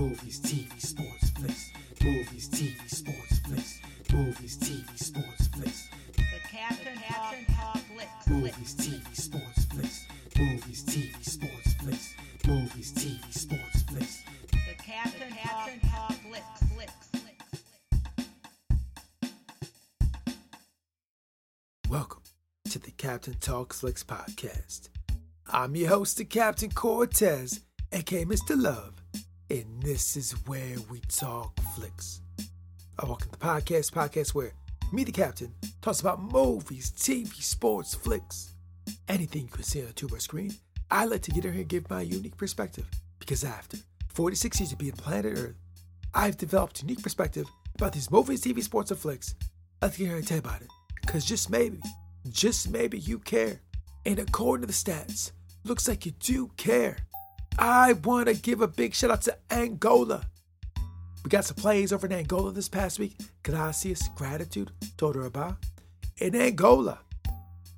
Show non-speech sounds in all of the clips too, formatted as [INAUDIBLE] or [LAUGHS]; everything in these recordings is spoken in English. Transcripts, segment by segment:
Movies, TV, sports, flicks. Movies, TV, sports, flicks. Movies, TV, sports, flicks. The Captain Captain Talk Flicks. Movies, TV, sports, flicks. Movies, TV, sports, flicks. Movies, TV, sports, flicks. The Captain Captain Talk Flicks. Flicks. Welcome to the Captain Talks Flicks podcast. I'm your host, the Captain Quartez, aka Mr. Love, and this is where we talk flicks. I welcome the podcast, podcast where me, the Captain, talks about movies, TV, sports, flicks, anything you can see on a tuber screen. I like to get in here and give my unique perspective because after 46 years of being planet Earth, I've developed unique perspective about these movies, TV, sports, and flicks. I'd like to get here and tell about it. Because just maybe, just maybe you care. And according to the stats, looks like you do care. I want to give a big shout out to Angola. We got some plays over in Angola this past week. Gracias, gratitude, Todoraba. In Angola,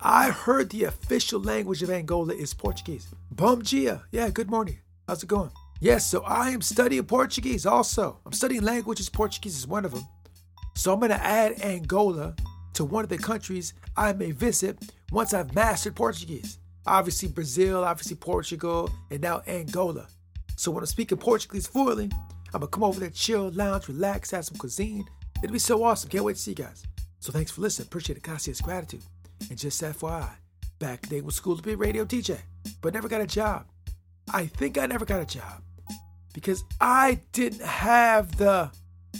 I heard the official language of Angola is Portuguese. Bom dia. Yeah, good morning. How's it going? Yes, so I am studying Portuguese also. I'm studying languages. Portuguese is one of them. So I'm going to add Angola to one of the countries I may visit once I've mastered Portuguese. Obviously, Brazil, obviously, Portugal, and now Angola. So when I'm speaking Portuguese fluently, I'm to come over there, chill, lounge, relax, have some cuisine. It'll be so awesome. Can't wait to see you guys. So thanks for listening. Appreciate it. Gracias, gratitude. And just FYI, back then was school to be a radio DJ, but never got a job. I think I never got a job because I didn't have the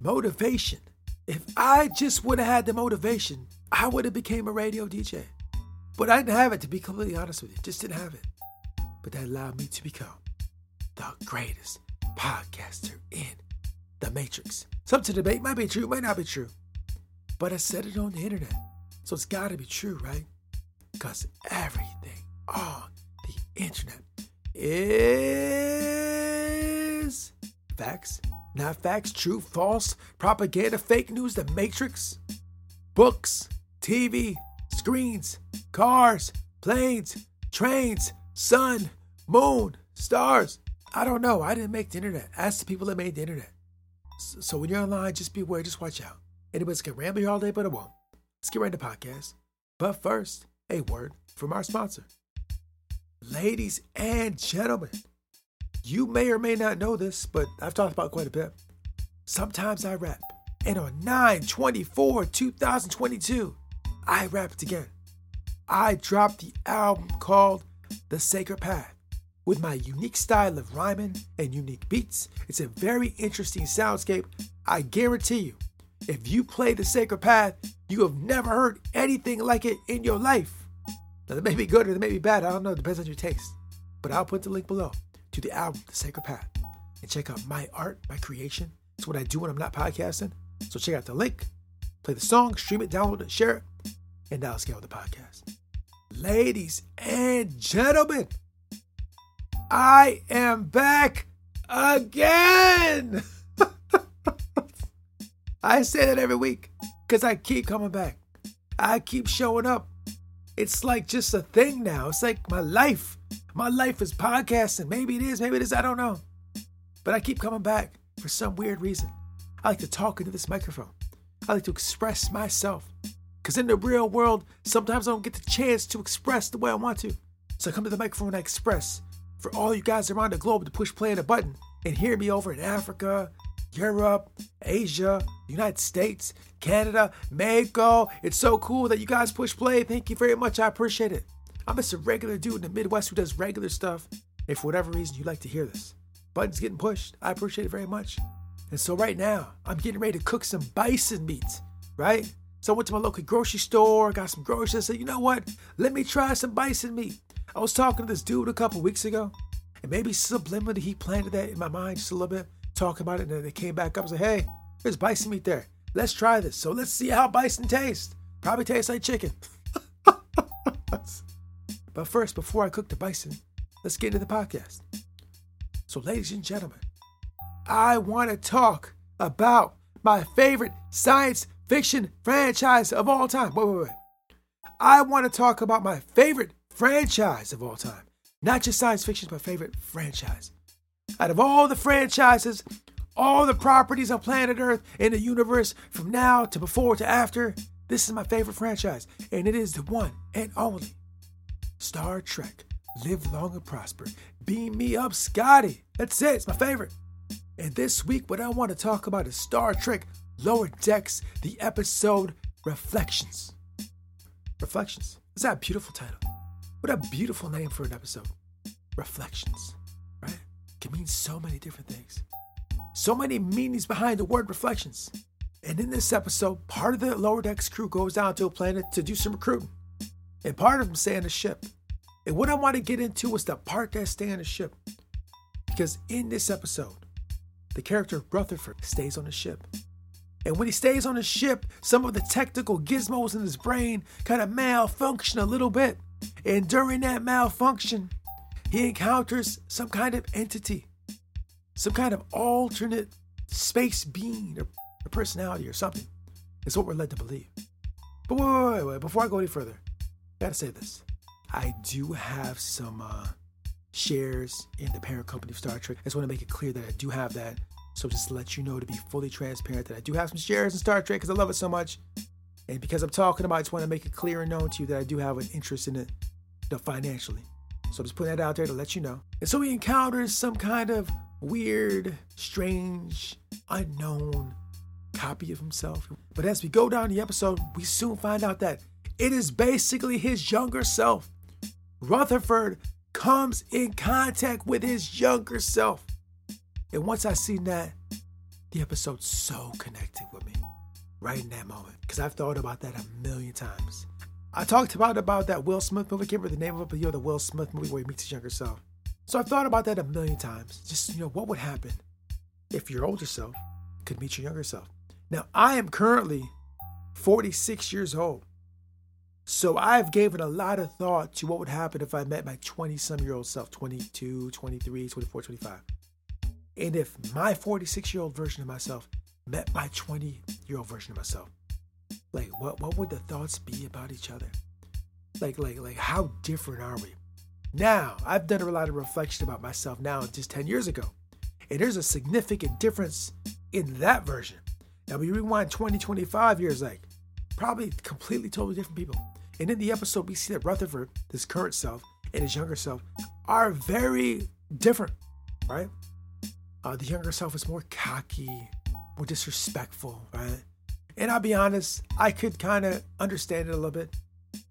motivation. If I just would have had the motivation, I would have became a radio DJ. But I didn't have it to be completely honest with you. Just didn't have it. But that allowed me to become the greatest podcaster in the Matrix. Some to debate might be true, might not be true. But I said it on the internet. So it's gotta be true, right? Because everything on the internet is facts, not facts, true, false, propaganda, fake news, the matrix, books, TV, screens, cars, planes, trains, sun, moon, stars. I don't know. I didn't make the internet. Ask the people that made the internet. So, when you're online, just be aware, just watch out. Anybody's can ramble here all day, but it won't. Let's get right into podcast. But first, a word from our sponsor. Ladies and gentlemen, you may or may not know this, but I've talked about it quite a bit. Sometimes I rap. And on 9 24 2022, I rapped again. I dropped the album called The Sacred Path. With my unique style of rhyming and unique beats, it's a very interesting soundscape. I guarantee you, if you play The Sacred Path, you have never heard anything like it in your life. Now, that may be good or that may be bad. I don't know. It depends on your taste. But I'll put the link below to the album, The Sacred Path, and check out my art, my creation. It's what I do when I'm not podcasting. So check out the link, play the song, stream it, download it, share it, and on with the podcast. Ladies and gentlemen, I am back again. [LAUGHS] I say that every week because I keep coming back. I keep showing up. It's like just a thing now. It's like my life. My life is podcasting. Maybe it is, maybe it is, I don't know. But I keep coming back for some weird reason. I like to talk into this microphone. I like to express myself. Because in the real world, sometimes I don't get the chance to express the way I want to. So I come to the microphone and I express for all you guys around the globe to push play on a button and hear me over in Africa, Europe, Asia, United States, Canada, Mexico. It's so cool that you guys push play. Thank you very much. I appreciate it. I'm just a regular dude in the Midwest who does regular stuff. If for whatever reason you'd like to hear this, buttons getting pushed. I appreciate it very much. And so right now, I'm getting ready to cook some bison meat, right? So I went to my local grocery store, got some groceries. I said, you know what? Let me try some bison meat. I was talking to this dude a couple weeks ago, and maybe subliminally he planted that in my mind just a little bit, talking about it, and then it came back up. and like, hey, there's bison meat there. Let's try this. So let's see how bison tastes. Probably tastes like chicken. [LAUGHS] but first, before I cook the bison, let's get into the podcast. So, ladies and gentlemen, I want to talk about my favorite science fiction franchise of all time. Wait, wait, wait. I want to talk about my favorite franchise of all time. Not just science fiction, but favorite franchise. Out of all the franchises, all the properties on planet Earth in the universe, from now to before to after, this is my favorite franchise, and it is the one and only Star Trek. Live long and prosper. Beam me up, Scotty. That's it. It's my favorite. And this week, what I want to talk about is Star Trek Lower Decks, the episode Reflections. Reflections. Is that a beautiful title? What a beautiful name for an episode. Reflections, right? Can mean so many different things. So many meanings behind the word reflections. And in this episode, part of the Lower Decks crew goes down to a planet to do some recruiting. And part of them stay on the ship. And what I want to get into is the part that stay on the ship. Because in this episode, the character Rutherford stays on the ship. And when he stays on the ship, some of the technical gizmos in his brain kind of malfunction a little bit. And during that malfunction, he encounters some kind of entity, some kind of alternate space being or, or personality or something. It's what we're led to believe. But wait, wait, wait. Before I go any further, gotta say this. I do have some uh, shares in the parent company of Star Trek. I just want to make it clear that I do have that. So just to let you know to be fully transparent that I do have some shares in Star Trek because I love it so much. And because I'm talking about it, I just want to make it clear and known to you that I do have an interest in it financially. So I'm just putting that out there to let you know. And so he encounters some kind of weird, strange, unknown copy of himself. But as we go down the episode, we soon find out that it is basically his younger self. Rutherford comes in contact with his younger self. And once I seen that, the episode's so connected with me right in that moment because I've thought about that a million times. I talked about about that Will Smith movie. I can't remember the name of it, but you know the Will Smith movie where he meets his younger self. So I've thought about that a million times. Just you know, what would happen if your older self could meet your younger self? Now I am currently 46 years old. So I've given a lot of thought to what would happen if I met my 20 some year old self, 22, 23, 24, 25. And if my 46 year old version of myself met my 20 year old version of myself, like what what would the thoughts be about each other? Like like like how different are we? Now, I've done a lot of reflection about myself now just 10 years ago. And there's a significant difference in that version. Now we rewind 20, 25 years, like probably completely totally different people. And in the episode, we see that Rutherford, his current self, and his younger self are very different, right? Uh, the younger self is more cocky, more disrespectful, right? And I'll be honest, I could kind of understand it a little bit.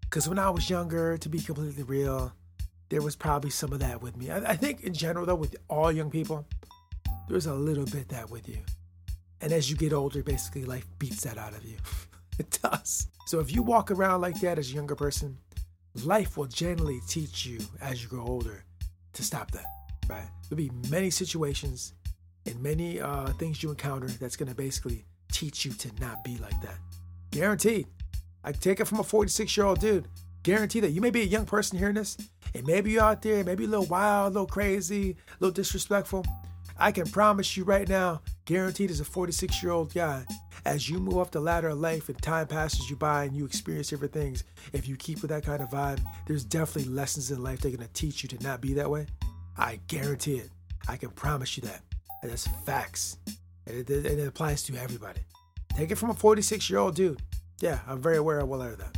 Because when I was younger, to be completely real, there was probably some of that with me. I, I think in general, though, with all young people, there's a little bit that with you. And as you get older, basically life beats that out of you. [LAUGHS] it does. So if you walk around like that as a younger person, life will generally teach you as you grow older to stop that, right? There'll be many situations and many uh, things you encounter that's going to basically teach you to not be like that. Guaranteed. I take it from a 46 year old dude. Guarantee that you may be a young person hearing this, and maybe you're out there, maybe a little wild, a little crazy, a little disrespectful. I can promise you right now, guaranteed as a 46 year old guy, as you move up the ladder of life and time passes you by and you experience different things, if you keep with that kind of vibe, there's definitely lessons in life they're gonna teach you to not be that way. I guarantee it. I can promise you that. And that's facts. And it, it, applies to everybody. Take it from a 46 year old dude. Yeah, I'm very aware of what of that.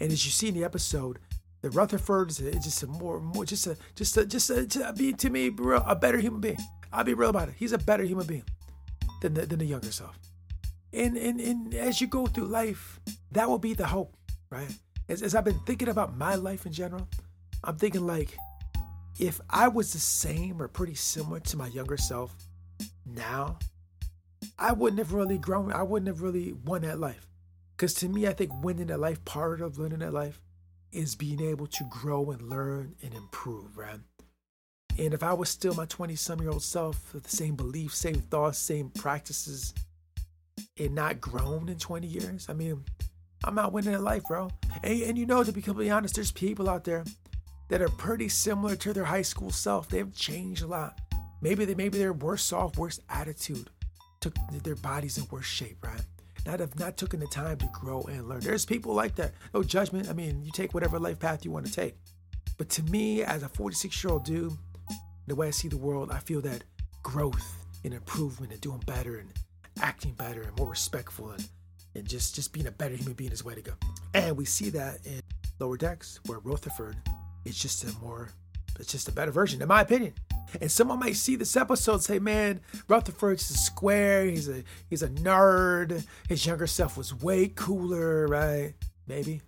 And as you see in the episode, the Rutherford is just a more, more just a, just a, just a, to be to me real, a better human being. I'll be real about it. He's a better human being than the, than the younger self. And, and and as you go through life, that will be the hope, right? As, as I've been thinking about my life in general, I'm thinking like, if I was the same or pretty similar to my younger self now, I wouldn't have really grown. I wouldn't have really won that life. Because to me, I think winning that life, part of winning that life, is being able to grow and learn and improve, right? And if I was still my 20 some year old self with the same beliefs, same thoughts, same practices, and not grown in 20 years, I mean, I'm not winning that life, bro. And, and you know, to be completely honest, there's people out there that are pretty similar to their high school self. They've changed a lot. Maybe they maybe they're worse off, worse attitude, took their bodies in worse shape, right? Not have not taken the time to grow and learn. There's people like that. No judgment. I mean, you take whatever life path you want to take. But to me, as a 46 year old dude, the way I see the world, I feel that growth and improvement and doing better and acting better and more respectful and, and just, just being a better human being is the way to go. And we see that in Lower Decks, where Rutherford is just a more, it's just a better version, in my opinion. And someone might see this episode and say, "Man, Rutherford's a square. He's a he's a nerd. His younger self was way cooler, right? Maybe."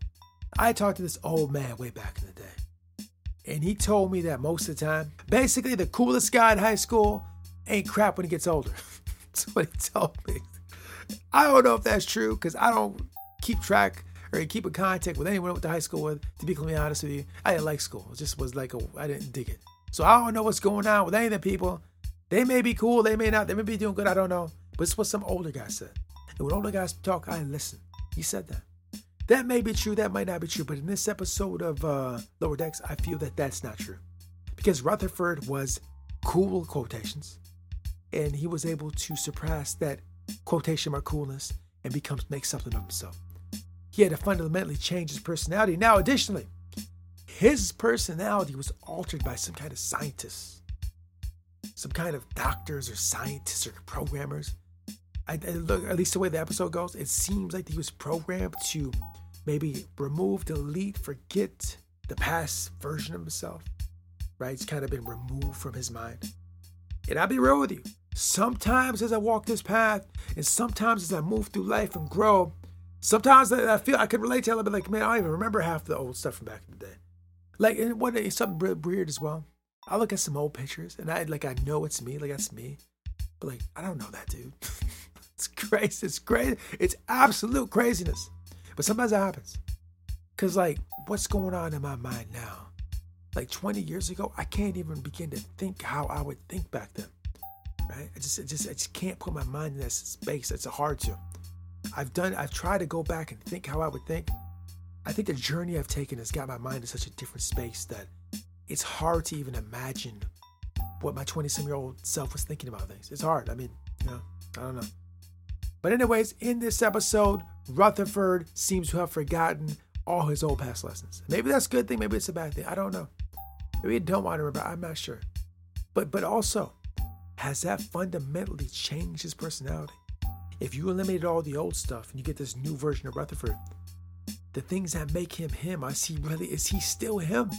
I talked to this old man way back in the day, and he told me that most of the time, basically, the coolest guy in high school ain't crap when he gets older. [LAUGHS] that's what he told me. I don't know if that's true because I don't keep track or keep in contact with anyone I went to high school with. To be completely honest with you, I didn't like school. It just was like I didn't dig it. So I don't know what's going on with any of the people. They may be cool, they may not, they may be doing good, I don't know. But it's what some older guy said. And when older guys talk, I listen. He said that. That may be true, that might not be true, but in this episode of uh, Lower Decks, I feel that that's not true. Because Rutherford was cool quotations, and he was able to surpass that quotation mark coolness and becomes make something of himself. He had to fundamentally change his personality. Now, additionally, his personality was altered by some kind of scientists, some kind of doctors or scientists or programmers. I, I look, at least the way the episode goes, it seems like he was programmed to maybe remove, delete, forget the past version of himself. Right? It's kind of been removed from his mind. And I'll be real with you. Sometimes as I walk this path, and sometimes as I move through life and grow, sometimes I feel I could relate to it. Be like, man, I don't even remember half the old stuff from back in the day. Like, and what something weird as well. I look at some old pictures and I like I know it's me, like that's me, but like I don't know that dude. [LAUGHS] it's crazy. It's crazy. It's absolute craziness. But sometimes it happens. Cause like, what's going on in my mind now? Like 20 years ago, I can't even begin to think how I would think back then. Right? I just, I just, I just can't put my mind in that space. It's a hard to. I've done. I've tried to go back and think how I would think, I think the journey I've taken has got my mind in such a different space that it's hard to even imagine what my 20 some year old self was thinking about things. It's hard. I mean, you know, I don't know. But, anyways, in this episode, Rutherford seems to have forgotten all his old past lessons. Maybe that's a good thing, maybe it's a bad thing. I don't know. Maybe he don't want to remember. I'm not sure. But but also, has that fundamentally changed his personality? If you eliminated all the old stuff and you get this new version of Rutherford, the things that make him him. I see really, is he still him?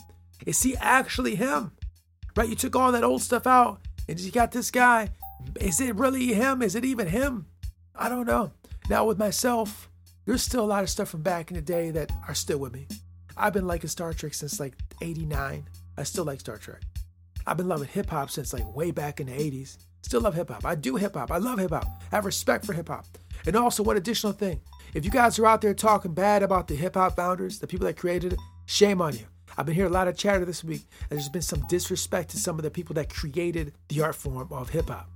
Is he actually him? Right? You took all that old stuff out and you got this guy. Is it really him? Is it even him? I don't know. Now, with myself, there's still a lot of stuff from back in the day that are still with me. I've been liking Star Trek since like 89. I still like Star Trek. I've been loving hip hop since like way back in the 80s. Still love hip hop. I do hip hop. I love hip hop. I have respect for hip hop. And also, one additional thing if you guys are out there talking bad about the hip hop founders, the people that created it, shame on you. I've been hearing a lot of chatter this week, and there's been some disrespect to some of the people that created the art form of hip hop,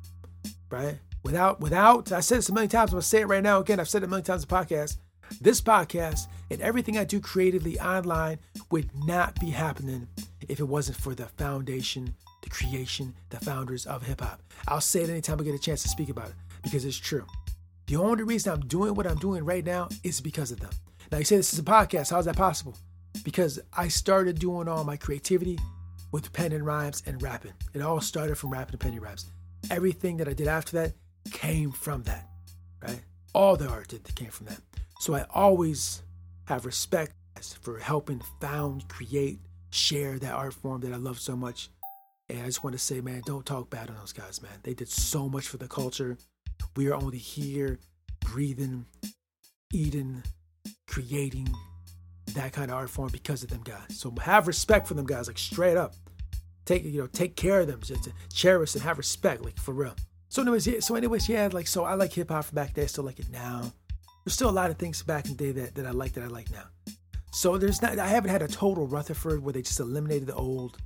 right? Without, without, I said this a million times, I'm gonna say it right now again. I've said it a million times in the podcast. This podcast and everything I do creatively online would not be happening if it wasn't for the foundation, the creation, the founders of hip hop. I'll say it anytime I get a chance to speak about it because it's true. The only reason I'm doing what I'm doing right now is because of them. Now, you say this is a podcast. How is that possible? Because I started doing all my creativity with pen and rhymes and rapping. It all started from rapping and pen and rhymes. Everything that I did after that came from that, right? All the art that came from that. So I always have respect for helping found, create, share that art form that I love so much. And I just want to say, man, don't talk bad on those guys, man. They did so much for the culture. We are only here breathing, eating, creating that kind of art form because of them guys. So have respect for them guys, like straight up. Take you know, take care of them, just cherish and have respect, like for real. So anyways, yeah, so anyways, yeah, like so I like hip hop from back then, I still like it now. There's still a lot of things back in the day that, that I like that I like now. So there's not I haven't had a total Rutherford where they just eliminated the old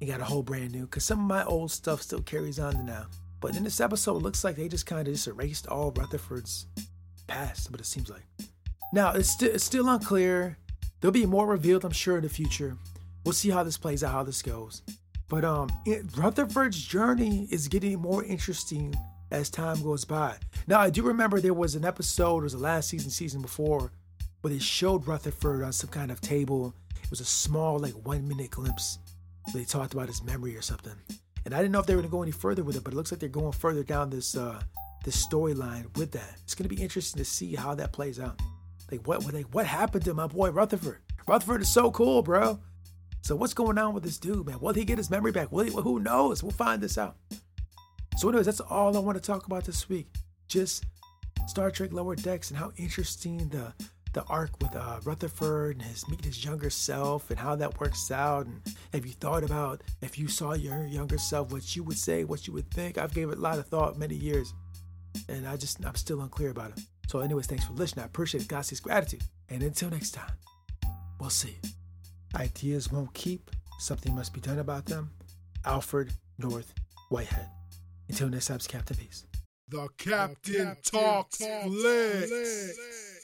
and got a whole brand new, because some of my old stuff still carries on to now. But in this episode, it looks like they just kind of just erased all Rutherford's past, but it seems like. Now, it's, st- it's still unclear. There'll be more revealed, I'm sure, in the future. We'll see how this plays out, how this goes. But um, it, Rutherford's journey is getting more interesting as time goes by. Now, I do remember there was an episode, it was the last season, season before, where they showed Rutherford on some kind of table. It was a small, like one minute glimpse. They talked about his memory or something And I didn't know if they were to go any further with it, but it looks like they're going further down this uh, this storyline with that. It's to be interesting to see how that plays out. Like what like what happened to my boy Rutherford? Rutherford is so cool, bro. So what's going on with this dude, man? Will he get his memory back? Will he, who knows? We'll find this out. So, anyways, that's all I want to talk about this week. Just Star Trek Lower Decks and how interesting the the arc with uh, Rutherford and his meet his younger self and how that works out. And have you thought about if you saw your younger self, what you would say, what you would think? I've gave it a lot of thought many years, and I just I'm still unclear about it. So, anyways, thanks for listening. I appreciate it. Gratitude. And until next time, we'll see. Ideas won't keep. Something must be done about them. Alfred North Whitehead. Until next time, Captain Peace. The Captain, Talks, Flicks.